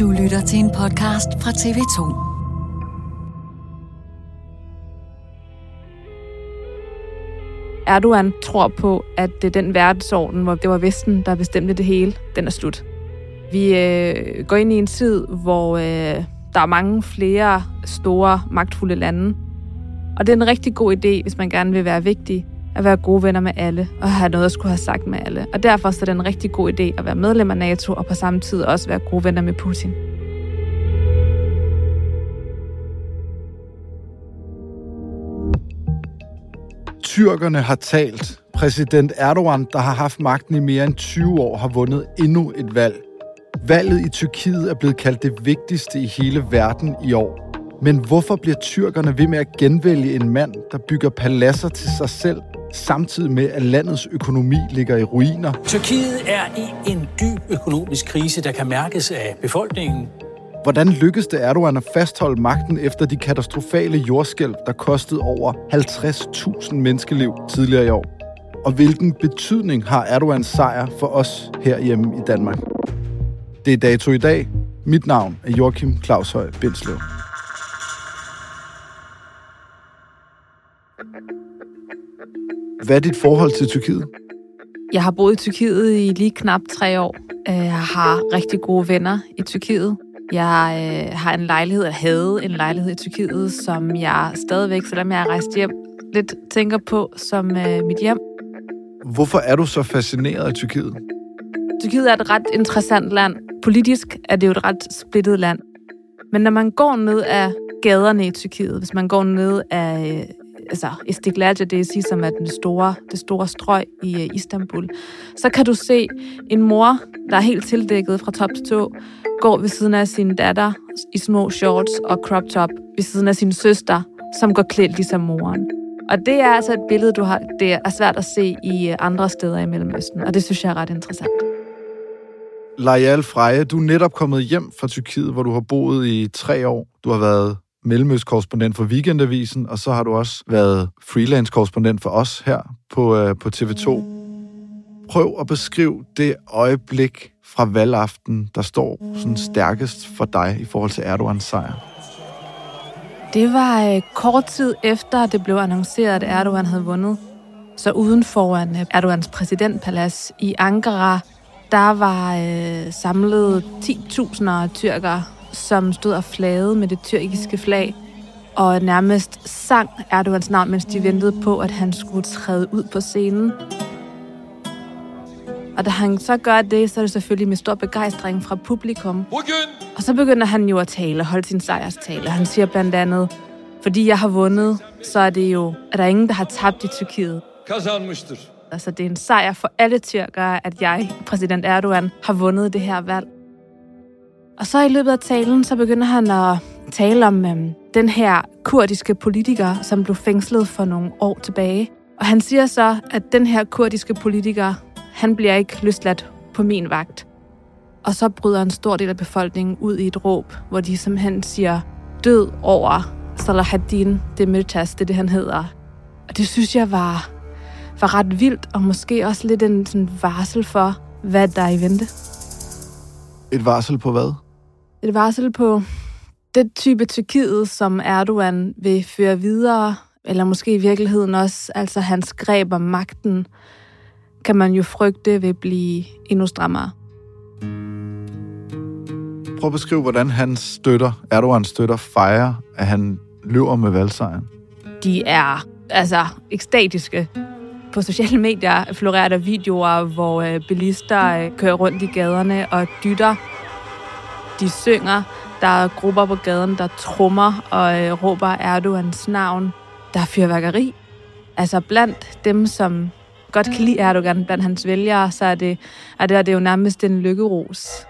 Du lytter til en podcast fra TV2. Erdogan tror på, at det er den verdensorden, hvor det var Vesten, der bestemte det hele, den er slut. Vi øh, går ind i en tid, hvor øh, der er mange flere store, magtfulde lande. Og det er en rigtig god idé, hvis man gerne vil være vigtig, at være gode venner med alle, og have noget at skulle have sagt med alle. Og derfor så er det en rigtig god idé at være medlem af NATO, og på samme tid også være gode venner med Putin. Tyrkerne har talt. Præsident Erdogan, der har haft magten i mere end 20 år, har vundet endnu et valg. Valget i Tyrkiet er blevet kaldt det vigtigste i hele verden i år. Men hvorfor bliver tyrkerne ved med at genvælge en mand, der bygger paladser til sig selv, samtidig med at landets økonomi ligger i ruiner? Tyrkiet er i en dyb økonomisk krise, der kan mærkes af befolkningen. Hvordan lykkedes det Erdogan at fastholde magten efter de katastrofale jordskælv, der kostede over 50.000 menneskeliv tidligere i år? Og hvilken betydning har Erdogans sejr for os herhjemme i Danmark? Det er dato i dag. Mit navn er Joachim Claus Høj Bindslev. Hvad er dit forhold til Tyrkiet? Jeg har boet i Tyrkiet i lige knap tre år. Øh, Jeg har rigtig gode venner i Tyrkiet. Jeg øh, har en lejlighed, jeg havde en lejlighed i Tyrkiet, som jeg stadigvæk, selvom jeg er rejst hjem, lidt tænker på som øh, mit hjem. Hvorfor er du så fascineret af Tyrkiet? Tyrkiet er et ret interessant land. Politisk er det jo et ret splittet land. Men når man går ned ad gaderne i Tyrkiet, hvis man går ned øh, altså Istiklal sige, som er den store, det store strøg i øh, Istanbul, så kan du se en mor, der er helt tildækket fra top til tå, går ved siden af sin datter i små shorts og crop top, ved siden af sin søster, som går klædt ligesom moren. Og det er altså et billede, du har, det er svært at se i øh, andre steder i Mellemøsten, og det synes jeg er ret interessant. Lajal Freje, du er netop kommet hjem fra Tyrkiet, hvor du har boet i tre år. Du har været mellemøstkorrespondent for Weekendavisen, og så har du også været freelance-korrespondent for os her på, øh, på TV2. Prøv at beskrive det øjeblik fra valgaften, der står sådan stærkest for dig i forhold til Erdogans sejr. Det var øh, kort tid efter, det blev annonceret, at Erdogan havde vundet. Så uden foran øh, Erdogans præsidentpalads i Ankara, der var øh, samlet 10.000 tyrkere, som stod og flagede med det tyrkiske flag, og nærmest sang Erdogans navn, mens de ventede på, at han skulle træde ud på scenen. Og da han så gør det, så er det selvfølgelig med stor begejstring fra publikum. Og så begynder han jo at tale, holde sin sejrstale. Han siger blandt andet, fordi jeg har vundet, så er det jo, at der er ingen, der har tabt i Tyrkiet. Altså, det er en sejr for alle tyrkere, at jeg, præsident Erdogan, har vundet det her valg. Og så i løbet af talen, så begynder han at tale om øhm, den her kurdiske politiker, som blev fængslet for nogle år tilbage. Og han siger så, at den her kurdiske politiker, han bliver ikke løsladt på min vagt. Og så bryder en stor del af befolkningen ud i et råb, hvor de simpelthen siger død over Salahaddin Demirtas, det er det, han hedder. Og det synes jeg var, var ret vildt, og måske også lidt en sådan varsel for, hvad der er i vente. Et varsel på hvad? Et varsel på det type Tyrkiet, som Erdogan vil føre videre, eller måske i virkeligheden også, altså hans greb om magten, kan man jo frygte vil blive endnu strammere. Prøv at beskrive, hvordan han støtter, Erdogans støtter fejrer, at han løber med valgsejren. De er altså ekstatiske. På sociale medier florerer der videoer, hvor øh, bilister øh, kører rundt i gaderne og dytter. De synger. Der er grupper på gaden, der trummer og øh, råber Erdogans navn. Der er fyrværkeri. Altså blandt dem, som godt kan lide Erdogan, blandt hans vælgere, så er det, er det, er det jo nærmest en lykkeros.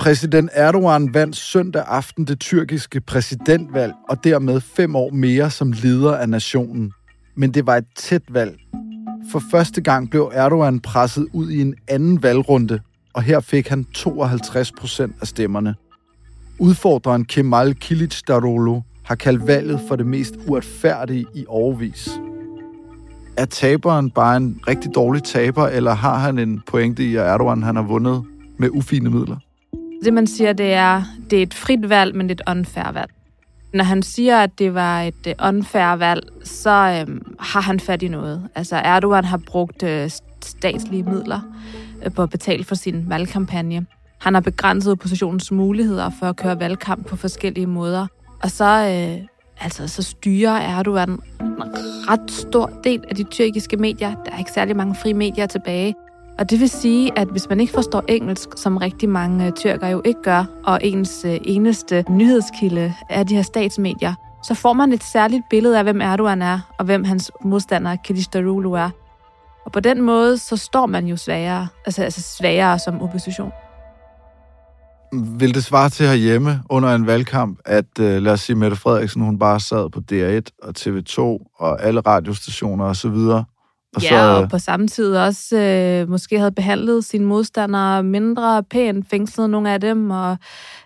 Præsident Erdogan vandt søndag aften det tyrkiske præsidentvalg, og dermed fem år mere som leder af nationen. Men det var et tæt valg. For første gang blev Erdogan presset ud i en anden valgrunde, og her fik han 52 procent af stemmerne. Udfordreren Kemal Kılıçdaroğlu har kaldt valget for det mest uretfærdige i overvis. Er taberen bare en rigtig dårlig taber, eller har han en pointe i, at Erdogan han har vundet med ufine midler? Det, man siger, det er, det er et frit valg, men et unfair valg. Når han siger, at det var et øh, unfair valg, så øhm, har han fat i noget. Altså Erdogan har brugt øh, statslige midler øh, på at betale for sin valgkampagne. Han har begrænset oppositionens muligheder for at køre valgkamp på forskellige måder. Og så, øh, altså, så styrer Erdogan en ret stor del af de tyrkiske medier. Der er ikke særlig mange frie medier tilbage. Og det vil sige, at hvis man ikke forstår engelsk, som rigtig mange øh, tyrker jo ikke gør, og ens øh, eneste nyhedskilde er de her statsmedier, så får man et særligt billede af, hvem Erdogan er, og hvem hans modstander Kılıçdaroğlu er. Og på den måde, så står man jo svagere, altså, altså svagere som opposition. Vil det svare til herhjemme under en valgkamp, at øh, lad os sige, Mette Frederiksen, hun bare sad på DR1 og TV2 og alle radiostationer osv., og ja, så, og på samme tid også øh, måske havde behandlet sine modstandere mindre pænt, fængslet nogle af dem, og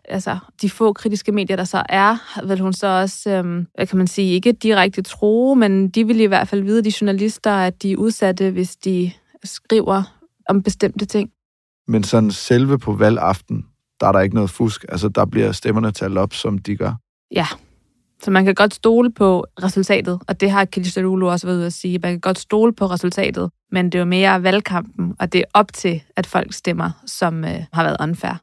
altså, de få kritiske medier, der så er, vil hun så også, øh, hvad kan man sige, ikke direkte tro, men de vil i hvert fald vide, de journalister, at de er udsatte, hvis de skriver om bestemte ting. Men sådan selve på valgaften, der er der ikke noget fusk. Altså, der bliver stemmerne talt op, som de gør. Ja, så man kan godt stole på resultatet, og det har Kilisterulu også været at sige. Man kan godt stole på resultatet, men det er jo mere valgkampen, og det er op til, at folk stemmer, som øh, har været unfair.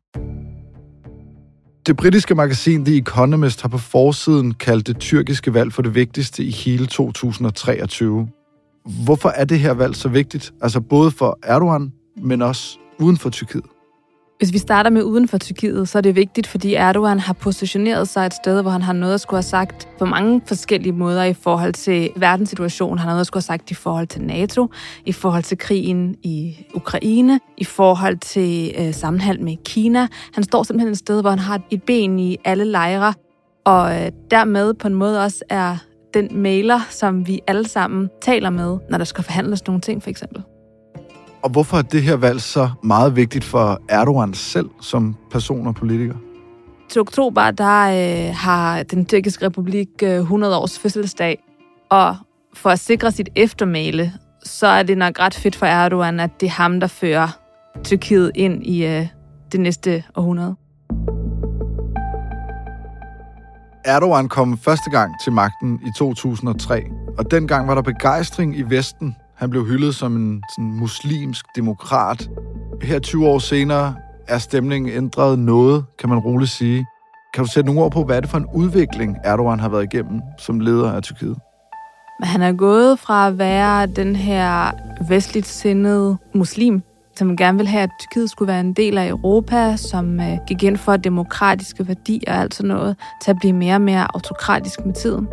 Det britiske magasin The Economist har på forsiden kaldt det tyrkiske valg for det vigtigste i hele 2023. Hvorfor er det her valg så vigtigt? Altså både for Erdogan, men også uden for Tyrkiet? Hvis vi starter med uden for Tyrkiet, så er det vigtigt, fordi Erdogan har positioneret sig et sted, hvor han har noget at skulle have sagt på mange forskellige måder i forhold til verdenssituationen. Han har noget at skulle have sagt i forhold til NATO, i forhold til krigen i Ukraine, i forhold til øh, sammenhæng med Kina. Han står simpelthen et sted, hvor han har et ben i alle lejre, og øh, dermed på en måde også er den mailer, som vi alle sammen taler med, når der skal forhandles nogle ting, for eksempel. Og hvorfor er det her valg så meget vigtigt for Erdogan selv som person og politiker? Til oktober, der øh, har den tyrkiske republik øh, 100 års fødselsdag, og for at sikre sit eftermæle, så er det nok ret fedt for Erdogan, at det er ham, der fører Tyrkiet ind i øh, det næste århundrede. Erdogan kom første gang til magten i 2003, og dengang var der begejstring i Vesten han blev hyldet som en sådan, muslimsk demokrat. Her 20 år senere er stemningen ændret noget, kan man roligt sige. Kan du sætte nogle ord på, hvad er det for en udvikling, Erdogan har været igennem som leder af Tyrkiet? Han er gået fra at være den her vestligt sindede muslim, som gerne vil have, at Tyrkiet skulle være en del af Europa, som øh, gik ind for demokratiske værdier og alt sådan noget, til at blive mere og mere autokratisk med tiden.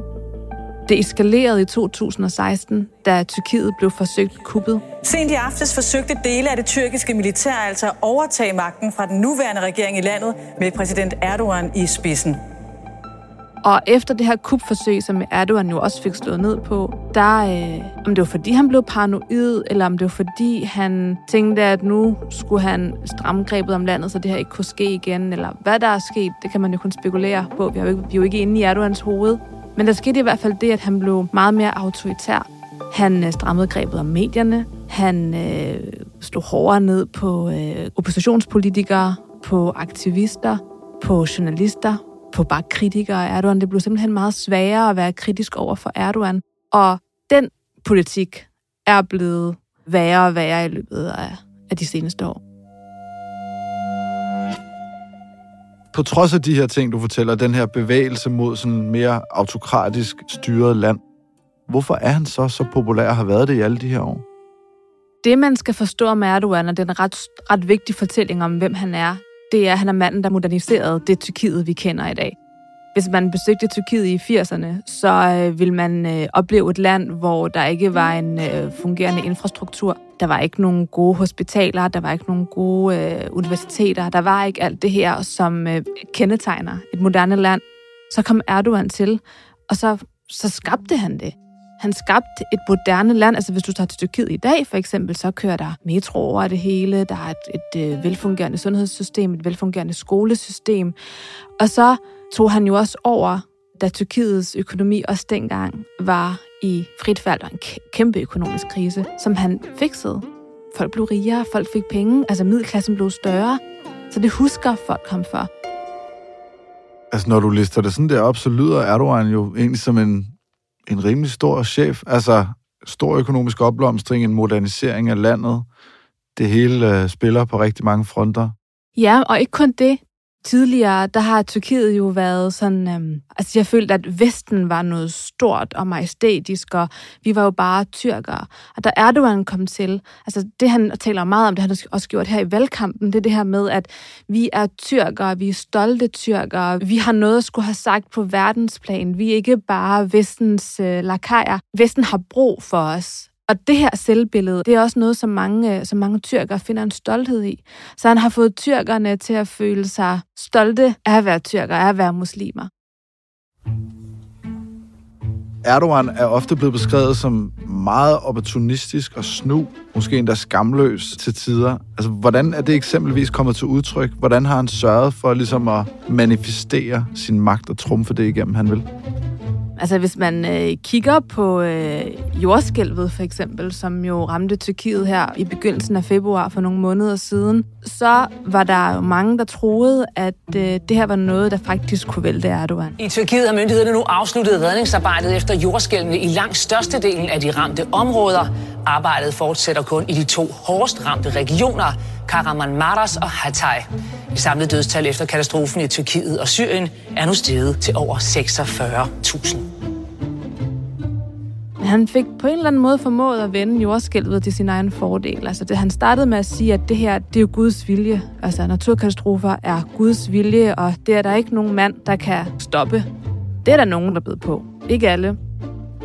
Det eskalerede i 2016, da Tyrkiet blev forsøgt kuppet. Sent i aftes forsøgte dele af det tyrkiske militær altså at overtage magten fra den nuværende regering i landet med præsident Erdogan i spidsen. Og efter det her kupforsøg, som Erdogan jo også fik slået ned på, der, øh, om det var fordi han blev paranoid, eller om det var fordi han tænkte, at nu skulle han stramme grebet om landet, så det her ikke kunne ske igen, eller hvad der er sket, det kan man jo kun spekulere på. Vi er jo ikke, vi er jo ikke inde i Erdogans hoved. Men der skete i hvert fald det, at han blev meget mere autoritær. Han øh, strammede grebet om medierne. Han øh, slog hårdere ned på øh, oppositionspolitikere, på aktivister, på journalister, på bare kritikere af Erdogan. Det blev simpelthen meget sværere at være kritisk over for Erdogan. Og den politik er blevet værre og værre i løbet af, af de seneste år. På trods af de her ting, du fortæller, den her bevægelse mod sådan mere autokratisk styret land, hvorfor er han så så populær og har været det i alle de her år? Det, man skal forstå om Erdogan, og det er en ret, ret vigtig fortælling om, hvem han er, det er, at han er manden, der moderniserede det Tyrkiet, vi kender i dag. Hvis man besøgte Tyrkiet i 80'erne, så øh, vil man øh, opleve et land, hvor der ikke var en øh, fungerende infrastruktur. Der var ikke nogen gode hospitaler, der var ikke nogen gode øh, universiteter, der var ikke alt det her, som øh, kendetegner et moderne land. Så kom Erdogan til, og så, så skabte han det. Han skabte et moderne land. Altså hvis du tager til Tyrkiet i dag for eksempel, så kører der metro over det hele. Der er et, et øh, velfungerende sundhedssystem, et velfungerende skolesystem. Og så tog han jo også over, da Tyrkiets økonomi også dengang var i frit fald og en kæmpe økonomisk krise, som han fikset. Folk blev rigere, folk fik penge, altså middelklassen blev større. Så det husker folk ham for. Altså, når du lister det sådan der op, så lyder Erdogan jo egentlig som en, en rimelig stor chef. Altså, stor økonomisk opblomstring, en modernisering af landet. Det hele øh, spiller på rigtig mange fronter. Ja, og ikke kun det. Tidligere, der har Tyrkiet jo været sådan... Øhm, altså, jeg følte, at Vesten var noget stort og majestætisk, og vi var jo bare tyrkere. Og da Erdogan kom til, altså det han taler meget om, det har han også gjort her i valgkampen, det er det her med, at vi er tyrkere, vi er stolte tyrkere, vi har noget at skulle have sagt på verdensplan. Vi er ikke bare Vestens øh, lakajer. Vesten har brug for os. Og det her selvbillede, det er også noget, som mange, øh, som mange tyrker finder en stolthed i. Så han har fået tyrkerne til at føle sig stolte af at være tyrker, af at være muslimer. Erdogan er ofte blevet beskrevet som meget opportunistisk og snu, måske endda skamløs til tider. Altså, hvordan er det eksempelvis kommet til udtryk? Hvordan har han sørget for ligesom at manifestere sin magt og trumfe det igennem, han vil? Altså hvis man øh, kigger på øh, jordskælvet for eksempel, som jo ramte Tyrkiet her i begyndelsen af februar for nogle måneder siden, så var der jo mange, der troede, at øh, det her var noget, der faktisk kunne vælte Erdogan. I Tyrkiet har myndighederne nu afsluttet redningsarbejdet efter jordskælvene i langt størstedelen af de ramte områder. Arbejdet fortsætter kun i de to hårdest ramte regioner, Karaman Maras og Hatay. Det samlede dødstal efter katastrofen i Tyrkiet og Syrien er nu steget til over 46.000. Han fik på en eller anden måde formået at vende jordskælvet til sin egen fordel. Altså det, han startede med at sige, at det her, det er jo Guds vilje. Altså naturkatastrofer er Guds vilje, og det er der ikke nogen mand, der kan stoppe. Det er der nogen, der er blevet på. Ikke alle.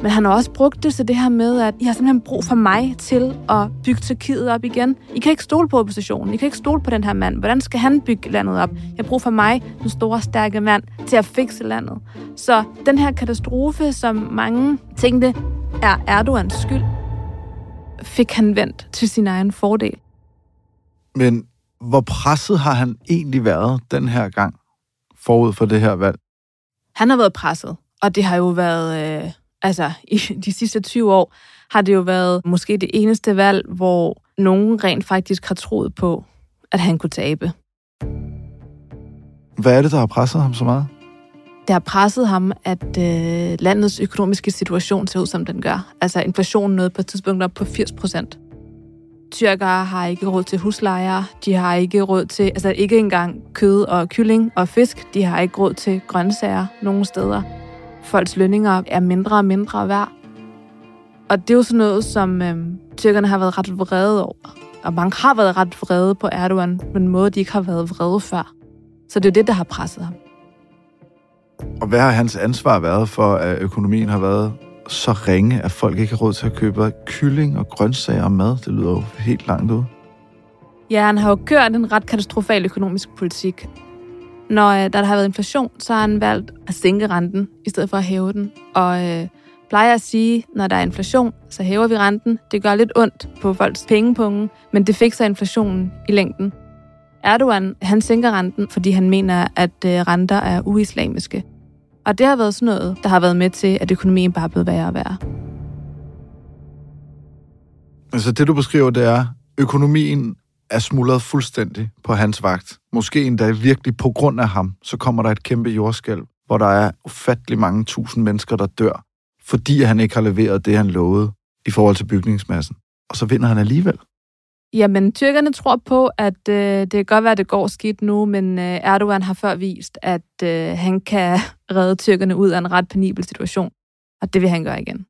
Men han har også brugt det til det her med, at I har simpelthen brug for mig til at bygge Tyrkiet op igen. I kan ikke stole på oppositionen. I kan ikke stole på den her mand. Hvordan skal han bygge landet op? Jeg har brug for mig, den store, stærke mand, til at fikse landet. Så den her katastrofe, som mange tænkte er Erdogans skyld, fik han vendt til sin egen fordel. Men hvor presset har han egentlig været den her gang forud for det her valg? Han har været presset, og det har jo været... Øh, altså i de sidste 20 år, har det jo været måske det eneste valg, hvor nogen rent faktisk har troet på, at han kunne tabe. Hvad er det, der har presset ham så meget? Det har presset ham, at øh, landets økonomiske situation ser ud, som den gør. Altså inflationen nåede på et tidspunkt op på 80 procent. Tyrkere har ikke råd til huslejer, de har ikke råd til, altså ikke engang kød og kylling og fisk, de har ikke råd til grøntsager nogen steder folks lønninger er mindre og mindre værd. Og det er jo sådan noget, som øh, tyrkerne har været ret vrede over. Og mange har været ret vrede på Erdogan på en måde, de ikke har været vrede før. Så det er det, der har presset ham. Og hvad har hans ansvar været for, at økonomien har været så ringe, at folk ikke har råd til at købe kylling og grøntsager og mad? Det lyder jo helt langt ud. Ja, han har jo kørt en ret katastrofal økonomisk politik. Når øh, der har været inflation, så har han valgt at sænke renten, i stedet for at hæve den. Og øh, plejer at sige, når der er inflation, så hæver vi renten. Det gør lidt ondt på folks pengepunge, men det fikser inflationen i længden. Erdogan, han sænker renten, fordi han mener, at øh, renter er uislamiske. Og det har været sådan noget, der har været med til, at økonomien bare er blevet værre og værre. Altså det, du beskriver, det er, økonomien er smuldret fuldstændig på hans vagt. Måske endda virkelig på grund af ham, så kommer der et kæmpe jordskælv, hvor der er ufattelig mange tusind mennesker, der dør, fordi han ikke har leveret det, han lovede i forhold til bygningsmassen. Og så vinder han alligevel. Jamen, tyrkerne tror på, at øh, det kan godt være, at det går skidt nu, men øh, Erdogan har før vist, at øh, han kan redde tyrkerne ud af en ret penibel situation, og det vil han gøre igen.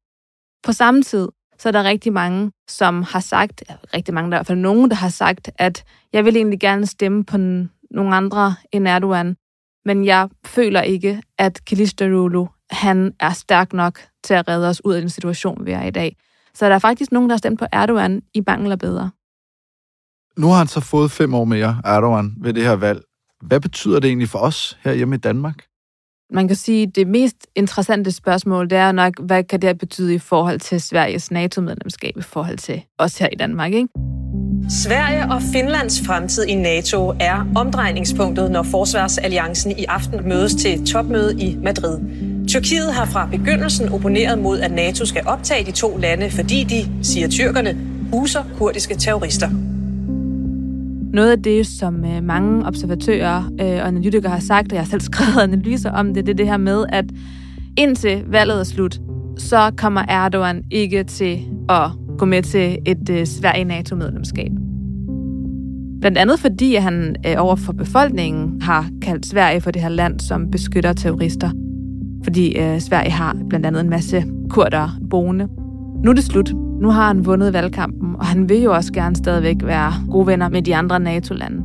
På samme tid, så er der rigtig mange, som har sagt, rigtig mange, der er i hvert fald nogen, der har sagt, at jeg vil egentlig gerne stemme på nogle andre end Erdogan, men jeg føler ikke, at Kılıçdaroğlu, han er stærk nok til at redde os ud af den situation, vi er i dag. Så der er faktisk nogen, der har stemt på Erdogan i mangler bedre. Nu har han så fået fem år mere, Erdogan, ved det her valg. Hvad betyder det egentlig for os her hjemme i Danmark? Man kan sige, det mest interessante spørgsmål, det er nok, hvad kan det betyde i forhold til Sveriges NATO-medlemskab i forhold til os her i Danmark, ikke? Sverige og Finlands fremtid i NATO er omdrejningspunktet, når Forsvarsalliancen i aften mødes til topmøde i Madrid. Tyrkiet har fra begyndelsen opponeret mod, at NATO skal optage de to lande, fordi de, siger tyrkerne, huser kurdiske terrorister. Noget af det, som øh, mange observatører øh, og analytikere har sagt, og jeg har selv skrevet analyser om det, det er det her med, at indtil valget er slut, så kommer Erdogan ikke til at gå med til et øh, Sverige-NATO-medlemskab. Blandt andet fordi at han øh, over for befolkningen har kaldt Sverige for det her land, som beskytter terrorister. Fordi øh, Sverige har blandt andet en masse kurder boende. Nu er det slut. Nu har han vundet valgkampen, og han vil jo også gerne stadigvæk være gode venner med de andre NATO-lande.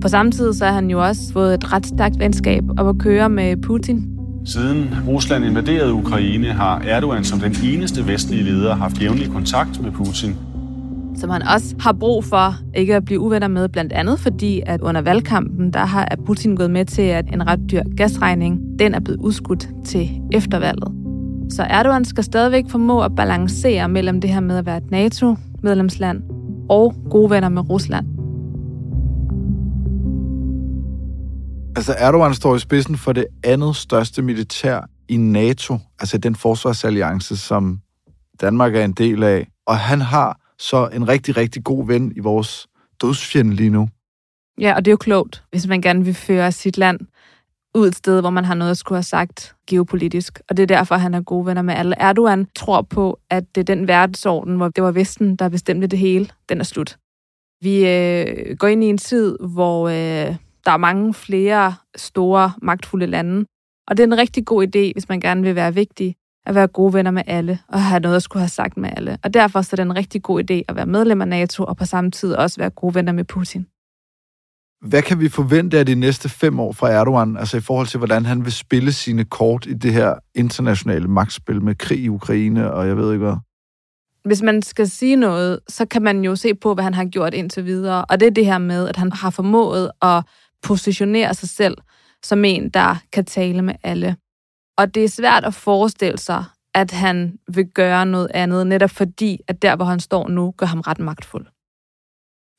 På samme tid så har han jo også fået et ret stærkt venskab op at køre med Putin. Siden Rusland invaderede Ukraine, har Erdogan som den eneste vestlige leder haft jævnlig kontakt med Putin. Som han også har brug for ikke at blive uvenner med, blandt andet fordi, at under valgkampen, der har Putin gået med til, at en ret dyr gasregning, den er blevet udskudt til eftervalget. Så Erdogan skal stadigvæk formå at balancere mellem det her med at være et NATO-medlemsland og gode venner med Rusland. Altså Erdogan står i spidsen for det andet største militær i NATO, altså den forsvarsalliance, som Danmark er en del af. Og han har så en rigtig, rigtig god ven i vores dødsfjende lige nu. Ja, og det er jo klogt, hvis man gerne vil føre sit land ud et sted, hvor man har noget at skulle have sagt geopolitisk. Og det er derfor, han er gode venner med alle. Erdogan tror på, at det er den verdensorden, hvor det var Vesten, der bestemte det hele, den er slut. Vi øh, går ind i en tid, hvor øh, der er mange flere store, magtfulde lande. Og det er en rigtig god idé, hvis man gerne vil være vigtig, at være gode venner med alle, og have noget at skulle have sagt med alle. Og derfor så er det en rigtig god idé at være medlem af NATO, og på samme tid også være gode venner med Putin. Hvad kan vi forvente af de næste fem år fra Erdogan, altså i forhold til, hvordan han vil spille sine kort i det her internationale magtspil med krig i Ukraine, og jeg ved ikke hvad? Hvis man skal sige noget, så kan man jo se på, hvad han har gjort indtil videre. Og det er det her med, at han har formået at positionere sig selv som en, der kan tale med alle. Og det er svært at forestille sig, at han vil gøre noget andet, netop fordi, at der, hvor han står nu, gør ham ret magtfuld.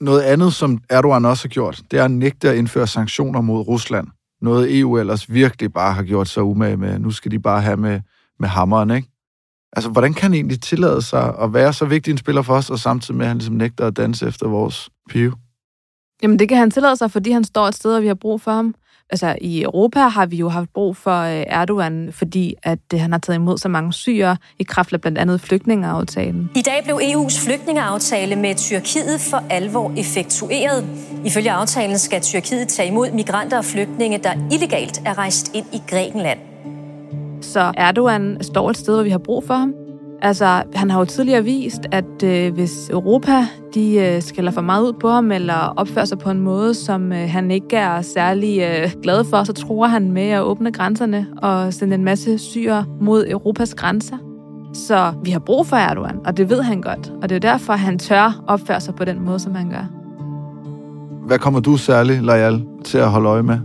Noget andet, som Erdogan også har gjort, det er at nægte at indføre sanktioner mod Rusland. Noget EU ellers virkelig bare har gjort sig umage med. Nu skal de bare have med, med hammeren, ikke? Altså, hvordan kan han egentlig tillade sig at være så vigtig en spiller for os, og samtidig med, at han ligesom nægter at danse efter vores pive? Jamen, det kan han tillade sig, fordi han står et sted, og vi har brug for ham. Altså, i Europa har vi jo haft brug for øh, Erdogan, fordi at øh, han har taget imod så mange syre i kraft af blandt andet flygtningeaftalen. I dag blev EU's flygtningeaftale med Tyrkiet for alvor effektueret. Ifølge aftalen skal Tyrkiet tage imod migranter og flygtninge, der illegalt er rejst ind i Grækenland. Så Erdogan står et sted, hvor vi har brug for ham. Altså, han har jo tidligere vist, at øh, hvis Europa de øh, skælder for meget ud på ham, eller opfører sig på en måde, som øh, han ikke er særlig øh, glad for, så tror han med at åbne grænserne og sende en masse syre mod Europas grænser. Så vi har brug for Erdogan, og det ved han godt. Og det er derfor, han tør opføre sig på den måde, som han gør. Hvad kommer du særligt, Lajal, til at holde øje med?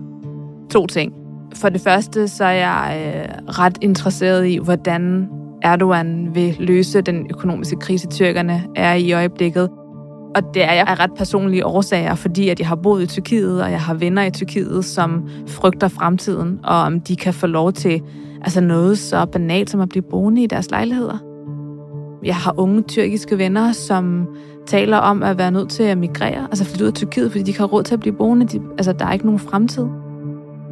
To ting. For det første, så er jeg øh, ret interesseret i, hvordan Erdogan vil løse den økonomiske krise, tyrkerne er i øjeblikket. Og det er jeg af ret personlige årsager, fordi at jeg har boet i Tyrkiet, og jeg har venner i Tyrkiet, som frygter fremtiden, og om de kan få lov til altså noget så banalt som at blive boende i deres lejligheder. Jeg har unge tyrkiske venner, som taler om at være nødt til at migrere, altså flytte ud af Tyrkiet, fordi de ikke har råd til at blive boende. De, altså, der er ikke nogen fremtid.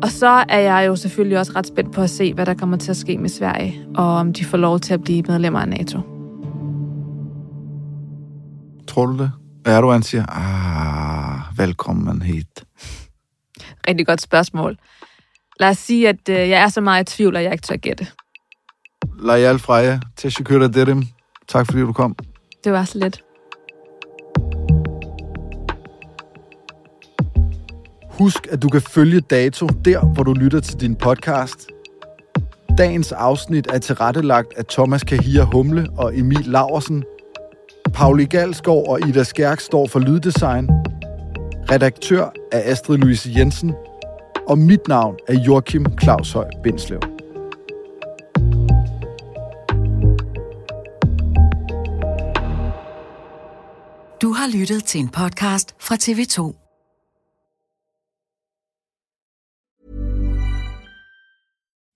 Og så er jeg jo selvfølgelig også ret spændt på at se, hvad der kommer til at ske med Sverige, og om de får lov til at blive medlemmer af NATO. Tror du det? Erdogan siger, ah, velkommen hit. Rigtig godt spørgsmål. Lad os sige, at øh, jeg er så meget i tvivl, at jeg ikke tør gætte. Layal Freja, teşekkür ederim. Tak fordi du kom. Det var så lidt. Husk, at du kan følge Dato der, hvor du lytter til din podcast. Dagens afsnit er tilrettelagt af Thomas Kahir Humle og Emil Laversen. Pauli Galskov og Ida Skærk står for lyddesign. Redaktør er Astrid Louise Jensen. Og mit navn er Joachim Claus Høj Bindslev. Du har lyttet til en podcast fra TV2.